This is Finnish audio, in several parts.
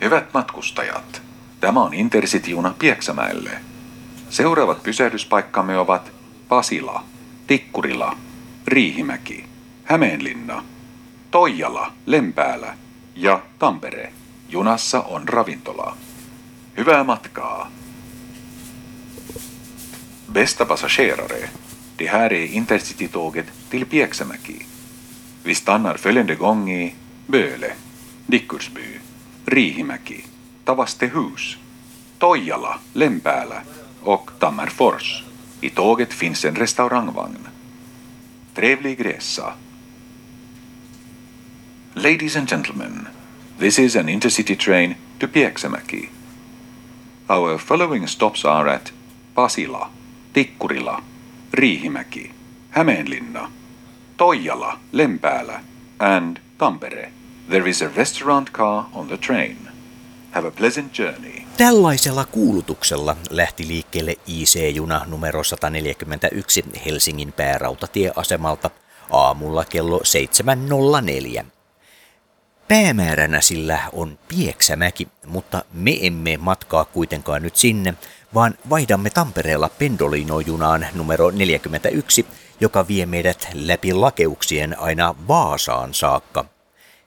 Hyvät matkustajat, tämä on Intercity-juna Pieksämäelle. Seuraavat pysähdyspaikkamme ovat Pasila, Tikkurila, Riihimäki, Hämeenlinna, Toijala, Lempäälä ja Tampere. Junassa on ravintola. Hyvää matkaa! Bästa passagerare, det här är Intercity-tåget till Pieksämäki. Vi stannar följande gång i Böle, Dickursby, Riihimäki, Tavastehus, Toijala, Lempäälä och Tammerfors. I tåget finns en restaurangvagn. Trevlig resa. Ladies and gentlemen, this is an intercity train to Pieksämäki. Our following stops are at Pasila, Tikkurila, Riihimäki, Hämeenlinna, Toijala, Lempäälä and Tampere. There is a restaurant car on the train. Have a pleasant journey. Tällaisella kuulutuksella lähti liikkeelle IC-juna numero 141 Helsingin päärautatieasemalta aamulla kello 7.04. Päämääränä sillä on Pieksämäki, mutta me emme matkaa kuitenkaan nyt sinne, vaan vaihdamme Tampereella Pendolino-junaan numero 41, joka vie meidät läpi lakeuksien aina Vaasaan saakka.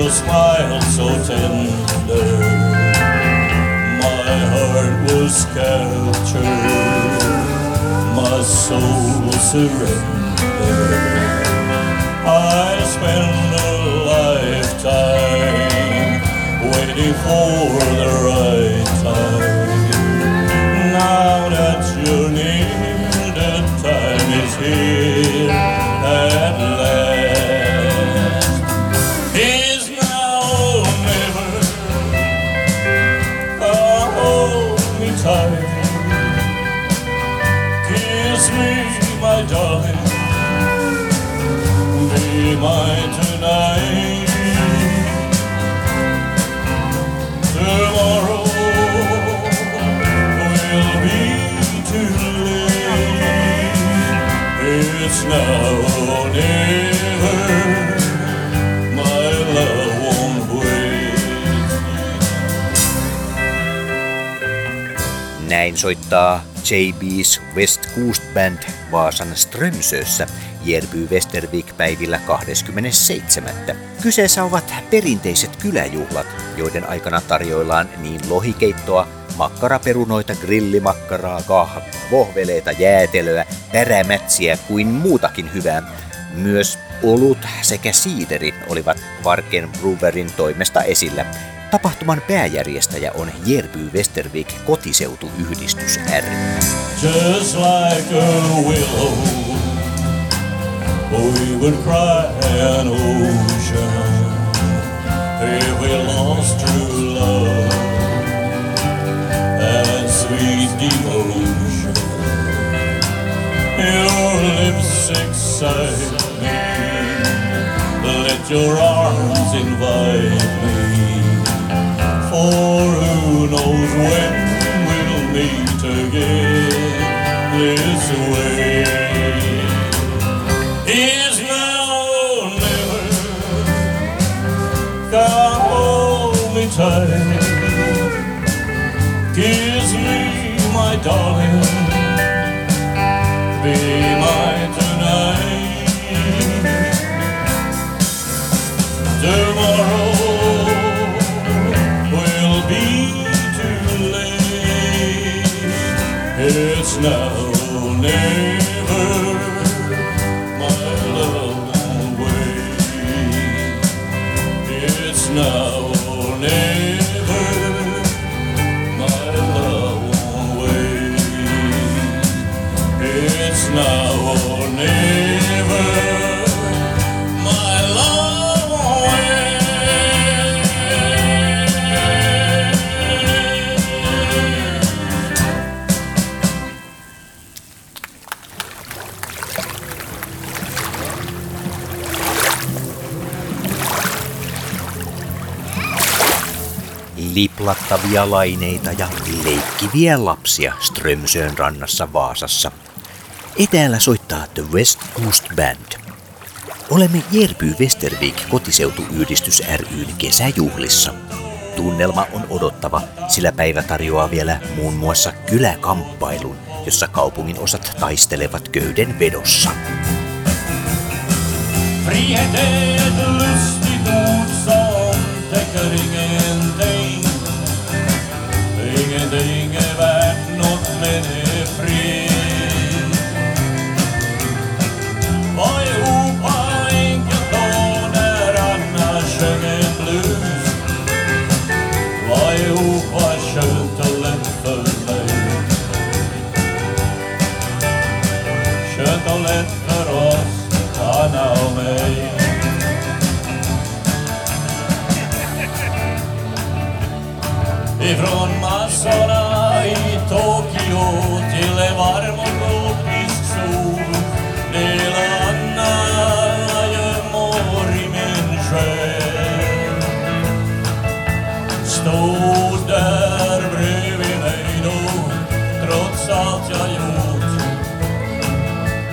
your smile so tender. My heart was captured, my soul was surrendered. I spent a lifetime waiting for the right Näin soittaa JB's West Coast Band Vaasan Strömsössä Jerby Westervik päivillä 27. Kyseessä ovat perinteiset kyläjuhlat, joiden aikana tarjoillaan niin lohikeittoa, makkaraperunoita, grillimakkaraa, kahvia, vohveleita, jäätelöä, pärämätsiä kuin muutakin hyvää. Myös olut sekä siideri olivat Varken Brewerin toimesta esillä. Tapahtuman pääjärjestäjä on Jerby Westervik kotiseutuyhdistys R. Just like a willow, we would cry an ocean if we lost true devotion. Your lips excite me, let your arms invite me. For who knows when we'll meet again this way. Is now or never. Come hold me tight. Kiss me, my darling. Be mine now or never. Oh, liplattavia laineita ja leikkiviä lapsia Strömsön rannassa Vaasassa Etäällä soittaa The West Coast Band. Olemme Jerpy Westervik kotiseutuyhdistys ryn kesäjuhlissa. Tunnelma on odottava, sillä päivä tarjoaa vielä muun muassa kyläkamppailun, jossa kaupungin osat taistelevat köyden vedossa. Frihet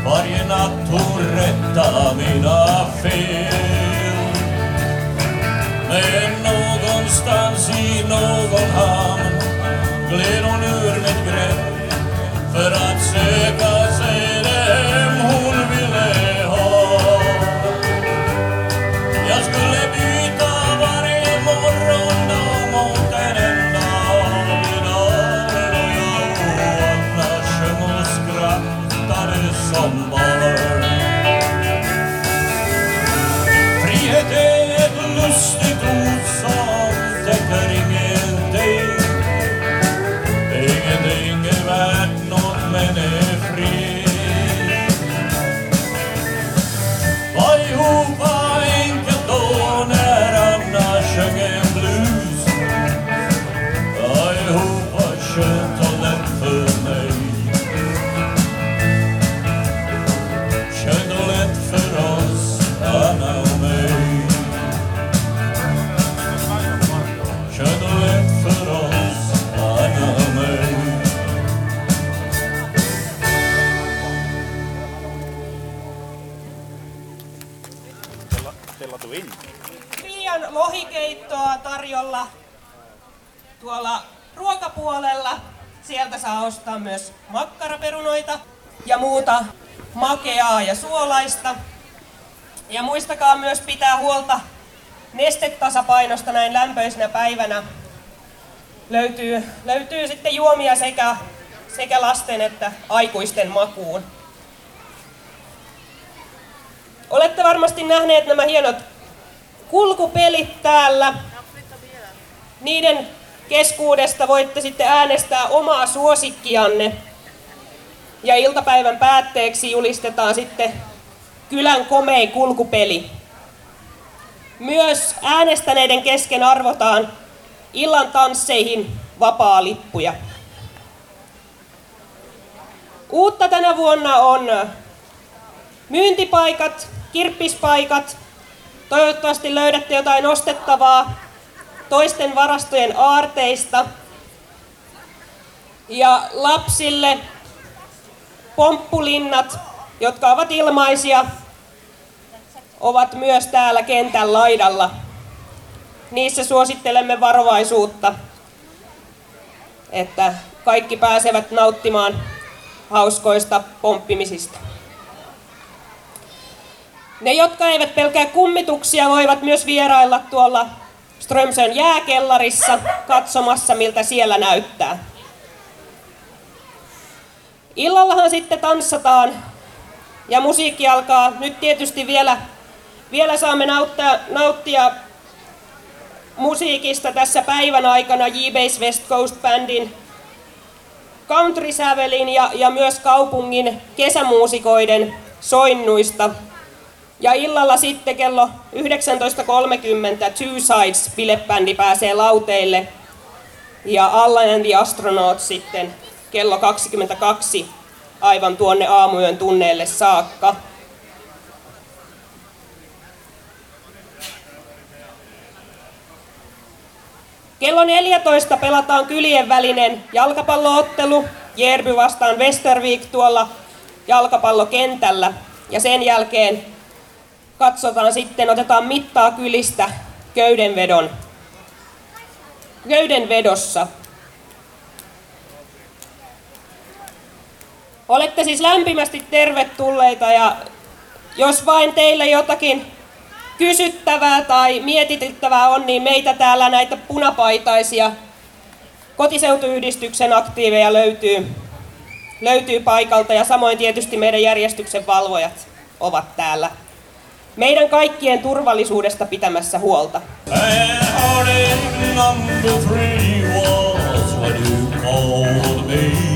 Varje natt hon rätta mina fel. Men någonstans i någon hamn gled hon ur mitt grepp för att söka Liian lohikeittoa tarjolla tuolla ruokapuolella. Sieltä saa ostaa myös makkaraperunoita ja muuta makeaa ja suolaista. Ja muistakaa myös pitää huolta nestetasapainosta näin lämpöisenä päivänä. Löytyy, löytyy sitten juomia sekä, sekä lasten että aikuisten makuun. Olette varmasti nähneet nämä hienot kulkupelit täällä. Niiden keskuudesta voitte sitten äänestää omaa suosikkianne. Ja iltapäivän päätteeksi julistetaan sitten kylän komein kulkupeli. Myös äänestäneiden kesken arvotaan illan tansseihin vapaa-lippuja. Uutta tänä vuonna on myyntipaikat, kirppispaikat. Toivottavasti löydätte jotain ostettavaa toisten varastojen aarteista. Ja lapsille pomppulinnat, jotka ovat ilmaisia, ovat myös täällä kentän laidalla. Niissä suosittelemme varovaisuutta, että kaikki pääsevät nauttimaan hauskoista pomppimisista. Ne, jotka eivät pelkää kummituksia, voivat myös vierailla tuolla Strömsön jääkellarissa katsomassa, miltä siellä näyttää. Illallahan sitten tanssataan ja musiikki alkaa. Nyt tietysti vielä, vielä saamme nauttia, nauttia musiikista tässä päivän aikana J-Base West Coast Bandin country sävelin ja, ja myös kaupungin kesämuusikoiden soinnuista. Ja illalla sitten kello 19.30 Two Sides bilebändi pääsee lauteille ja Allan and the Astronauts sitten kello 22 aivan tuonne aamuyön tunneille saakka. Kello 14 pelataan kylien välinen jalkapalloottelu Järby vastaan Westervik tuolla jalkapallokentällä. Ja sen jälkeen katsotaan sitten, otetaan mittaa kylistä köydenvedon, köydenvedossa. Olette siis lämpimästi tervetulleita ja jos vain teille jotakin kysyttävää tai mietityttävää on, niin meitä täällä näitä punapaitaisia kotiseutuyhdistyksen aktiiveja löytyy, löytyy paikalta ja samoin tietysti meidän järjestyksen valvojat ovat täällä meidän kaikkien turvallisuudesta pitämässä huolta. said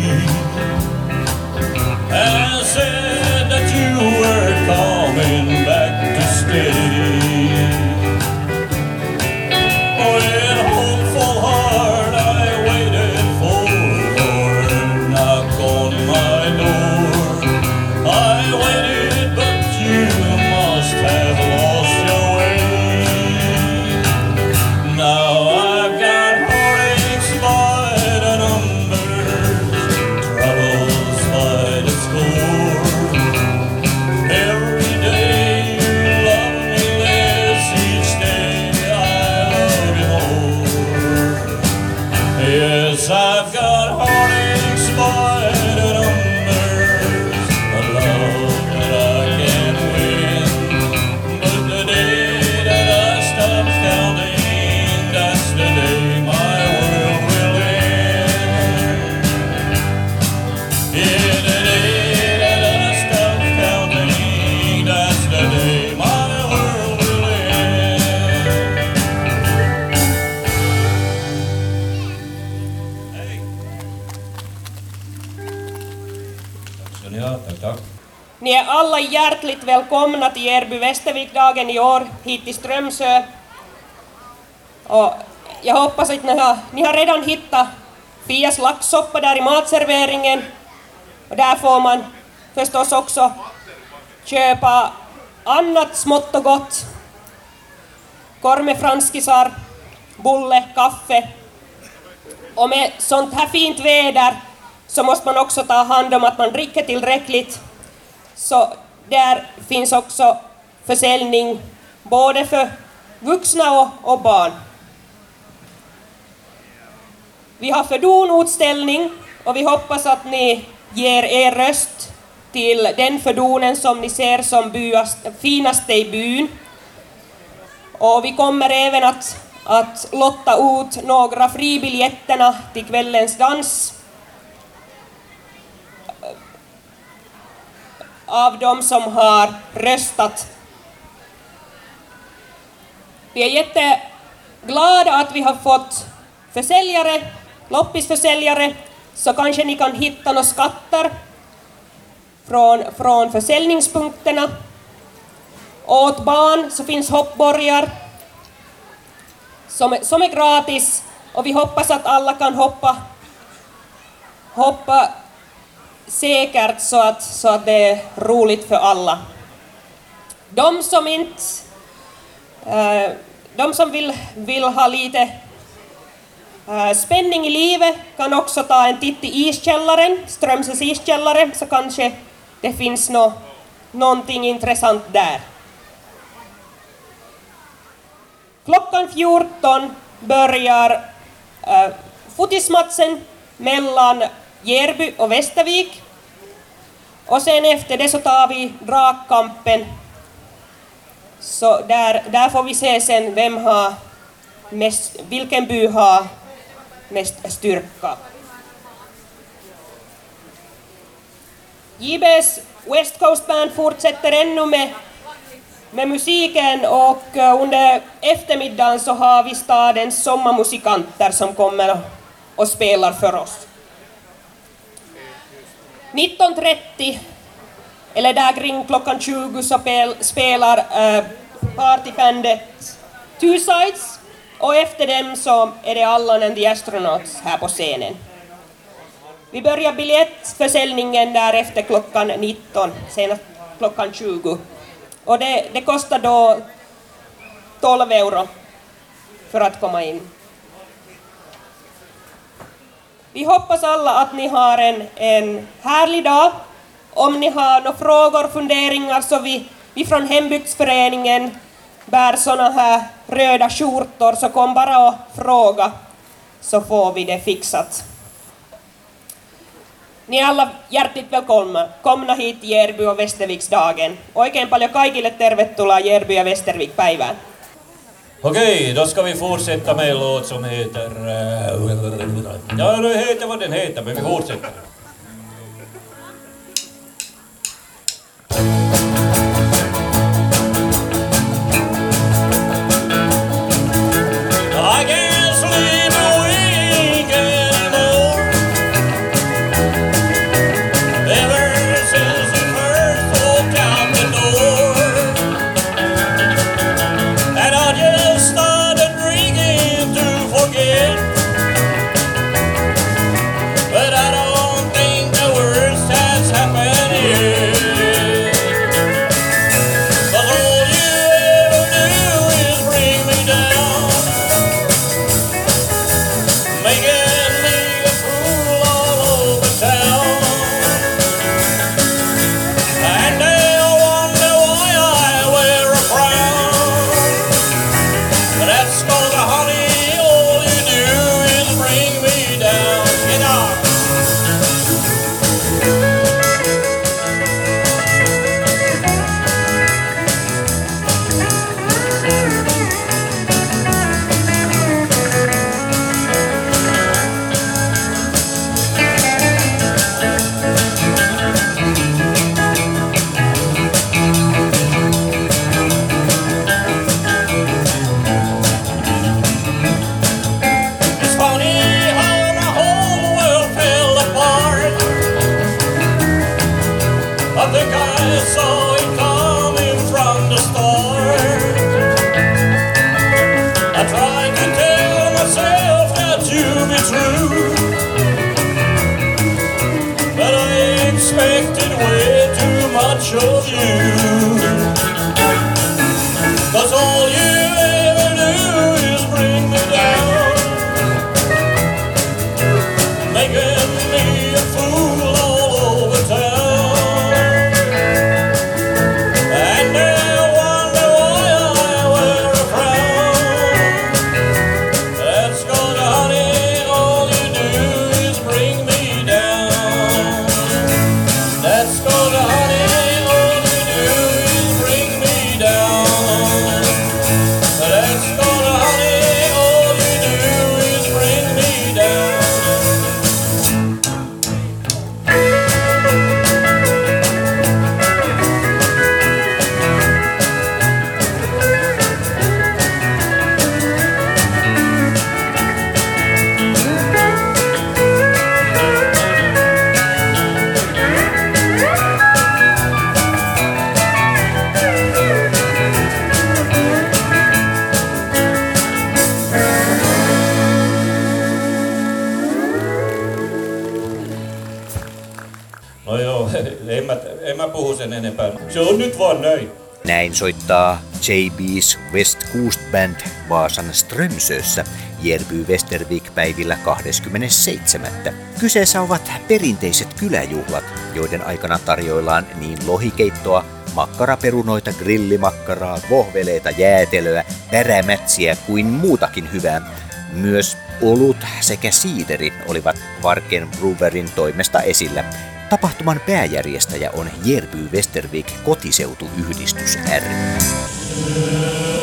Ni är alla hjärtligt välkomna till Järby Västervikdagen i år hit till Strömsö. Och jag hoppas att ni har, ni har redan hittat Fias laxsoppa där i matserveringen. Och där får man förstås också köpa annat smått och gott. Korme franskisar, bulle, kaffe. Och med sånt här fint väder så måste man också ta hand om att man dricker tillräckligt så där finns också försäljning både för vuxna och, och barn. Vi har fördonutställning och vi hoppas att ni ger er röst till den fördonen som ni ser som byast, finaste i byn. Och vi kommer även att, att lotta ut några fribiljetterna till kvällens dans av de som har röstat. Vi är jätteglada att vi har fått försäljare, loppisförsäljare, så kanske ni kan hitta några skatter från, från försäljningspunkterna. Åt barn så finns hoppborgar som, som är gratis och vi hoppas att alla kan hoppa, hoppa säkert så att, så att det är roligt för alla. De som inte eh, de som vill, vill ha lite eh, spänning i livet kan också ta en titt i iskällaren, Strömsös iskällare, så kanske det finns no, någonting intressant där. Klockan 14 börjar eh, äh, fotismatchen mellan Järby och Västervik. Och sen efter det så tar vi dragkampen. Så där, där får vi se sen vem har mest, vilken by har mest styrka. JBs West Coast Band fortsätter ännu med, med musiken och eh, under eftermiddagen så har vi stadens sommarmusikanter som kommer och spelar för oss. 19.30 eller där kring klockan 20 så spelar äh, partybandet Two Sides och efter dem så är det Allan and the Astronauts här på scenen. Vi börjar biljettförsäljningen där efter klockan 19, senast klockan 20. Och det, det kostar då 12 euro för att komma in. Vi hoppas alla att ni har en, en härlig dag. Om ni har några frågor, funderingar så vi, vi från hembygdsföreningen bär såna här röda skjortor så kom bara och fråga så får vi det fixat. Ni är alla hjärtligt välkomna komna hit till Järby och Västerviksdagen. Oikein paljon kaikille tervetuloa Järby ja Västervik-päivään. Okej, då ska vi fortsätta med en låt som heter... Eh, ja, den heter vad den heter, men vi fortsätter. Soittaa JB's West Coast Band Vaasan Strömsössä Järby Westervik päivillä 27. Kyseessä ovat perinteiset kyläjuhlat, joiden aikana tarjoillaan niin lohikeittoa, makkaraperunoita, grillimakkaraa, vohveleita, jäätelöä, pärämätsiä kuin muutakin hyvää. Myös olut sekä siideri olivat Varken Brewerin toimesta esillä. Tapahtuman pääjärjestäjä on Jerby Westervik kotiseutuyhdistys ry.